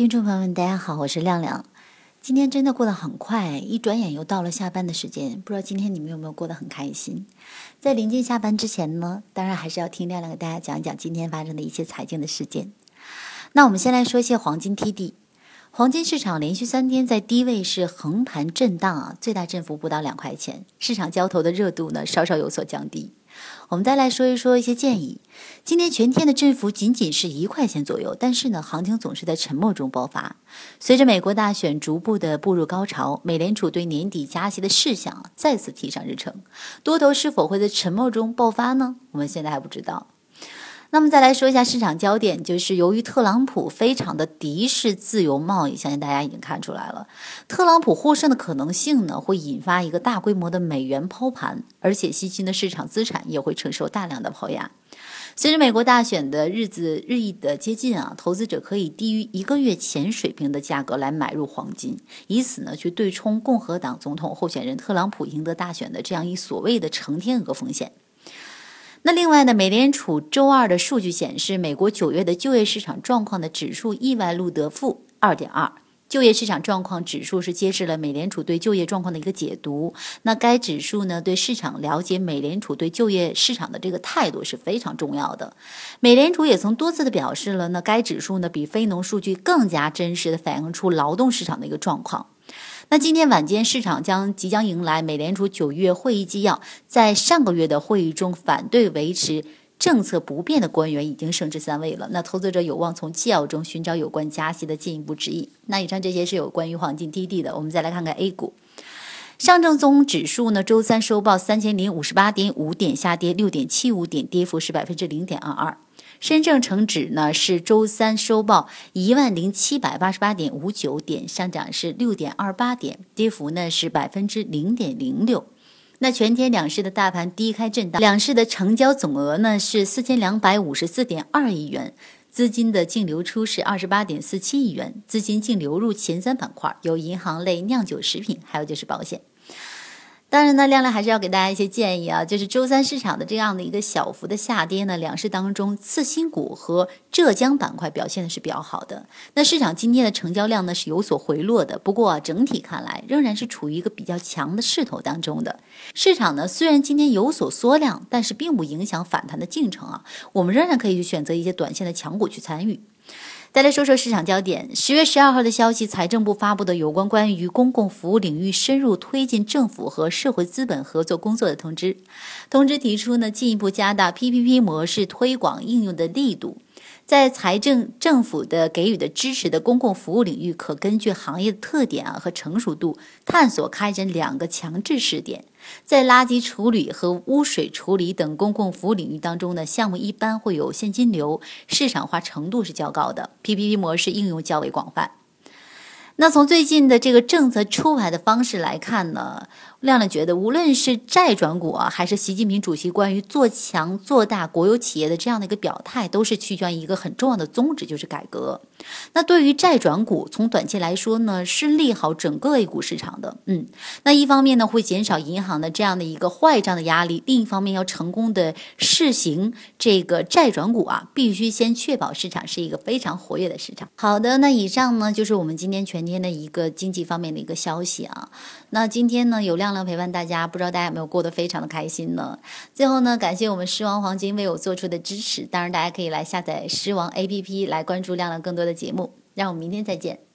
听众朋友们，大家好，我是亮亮。今天真的过得很快，一转眼又到了下班的时间。不知道今天你们有没有过得很开心？在临近下班之前呢，当然还是要听亮亮给大家讲一讲今天发生的一些财经的事件。那我们先来说一些黄金 TD，黄金市场连续三天在低位是横盘震荡啊，最大振幅不到两块钱，市场交投的热度呢稍稍有所降低。我们再来说一说一些建议。今天全天的振幅仅仅是一块钱左右，但是呢，行情总是在沉默中爆发。随着美国大选逐步的步入高潮，美联储对年底加息的事项再次提上日程，多头是否会在沉默中爆发呢？我们现在还不知道。那么再来说一下市场焦点，就是由于特朗普非常的敌视自由贸易，相信大家已经看出来了。特朗普获胜的可能性呢，会引发一个大规模的美元抛盘，而且新兴的市场资产也会承受大量的抛压。随着美国大选的日子日益的接近啊，投资者可以低于一个月前水平的价格来买入黄金，以此呢去对冲共和党总统候选人特朗普赢得大选的这样一所谓的成天鹅风险。那另外呢，美联储周二的数据显示，美国九月的就业市场状况的指数意外录得负二点二。就业市场状况指数是揭示了美联储对就业状况的一个解读。那该指数呢，对市场了解美联储对就业市场的这个态度是非常重要的。美联储也曾多次的表示了，那该指数呢，比非农数据更加真实的反映出劳动市场的一个状况。那今天晚间，市场将即将迎来美联储九月会议纪要。在上个月的会议中，反对维持政策不变的官员已经升至三位了。那投资者有望从纪要中寻找有关加息的进一步指引。那以上这些是有关于黄金 TD 的。我们再来看看 A 股，上证综指数呢，周三收报三千零五十八点五点，下跌六点七五点，跌幅是百分之零点二二。深证成指呢是周三收报一万零七百八十八点五九点，上涨是六点二八点，跌幅呢是百分之零点零六。那全天两市的大盘低开震荡，两市的成交总额呢是四千两百五十四点二亿元，资金的净流出是二十八点四七亿元，资金净流入前三板块有银行类、酿酒、食品，还有就是保险。当然呢，亮亮还是要给大家一些建议啊，就是周三市场的这样的一个小幅的下跌呢，两市当中次新股和浙江板块表现的是比较好的。那市场今天的成交量呢是有所回落的，不过整体看来仍然是处于一个比较强的势头当中的。市场呢虽然今天有所缩量，但是并不影响反弹的进程啊，我们仍然可以去选择一些短线的强股去参与。再来说说市场焦点。十月十二号的消息，财政部发布的有关关于公共服务领域深入推进政府和社会资本合作工作的通知。通知提出呢，进一步加大 PPP 模式推广应用的力度。在财政政府的给予的支持的公共服务领域，可根据行业的特点啊和成熟度，探索开展两个强制试点。在垃圾处理和污水处理等公共服务领域当中呢，项目一般会有现金流，市场化程度是较高的，PPP 模式应用较为广泛。那从最近的这个政策出台的方式来看呢，亮亮觉得，无论是债转股啊，还是习近平主席关于做强做大国有企业的这样的一个表态，都是趋向一个很重要的宗旨，就是改革。那对于债转股，从短期来说呢，是利好整个 A 股市场的。嗯，那一方面呢，会减少银行的这样的一个坏账的压力；另一方面，要成功的试行这个债转股啊，必须先确保市场是一个非常活跃的市场。好的，那以上呢，就是我们今天全天的一个经济方面的一个消息啊。那今天呢，有亮亮陪伴大家，不知道大家有没有过得非常的开心呢？最后呢，感谢我们狮王黄金为我做出的支持。当然，大家可以来下载狮王 APP，来关注亮亮更多的节目。让我们明天再见。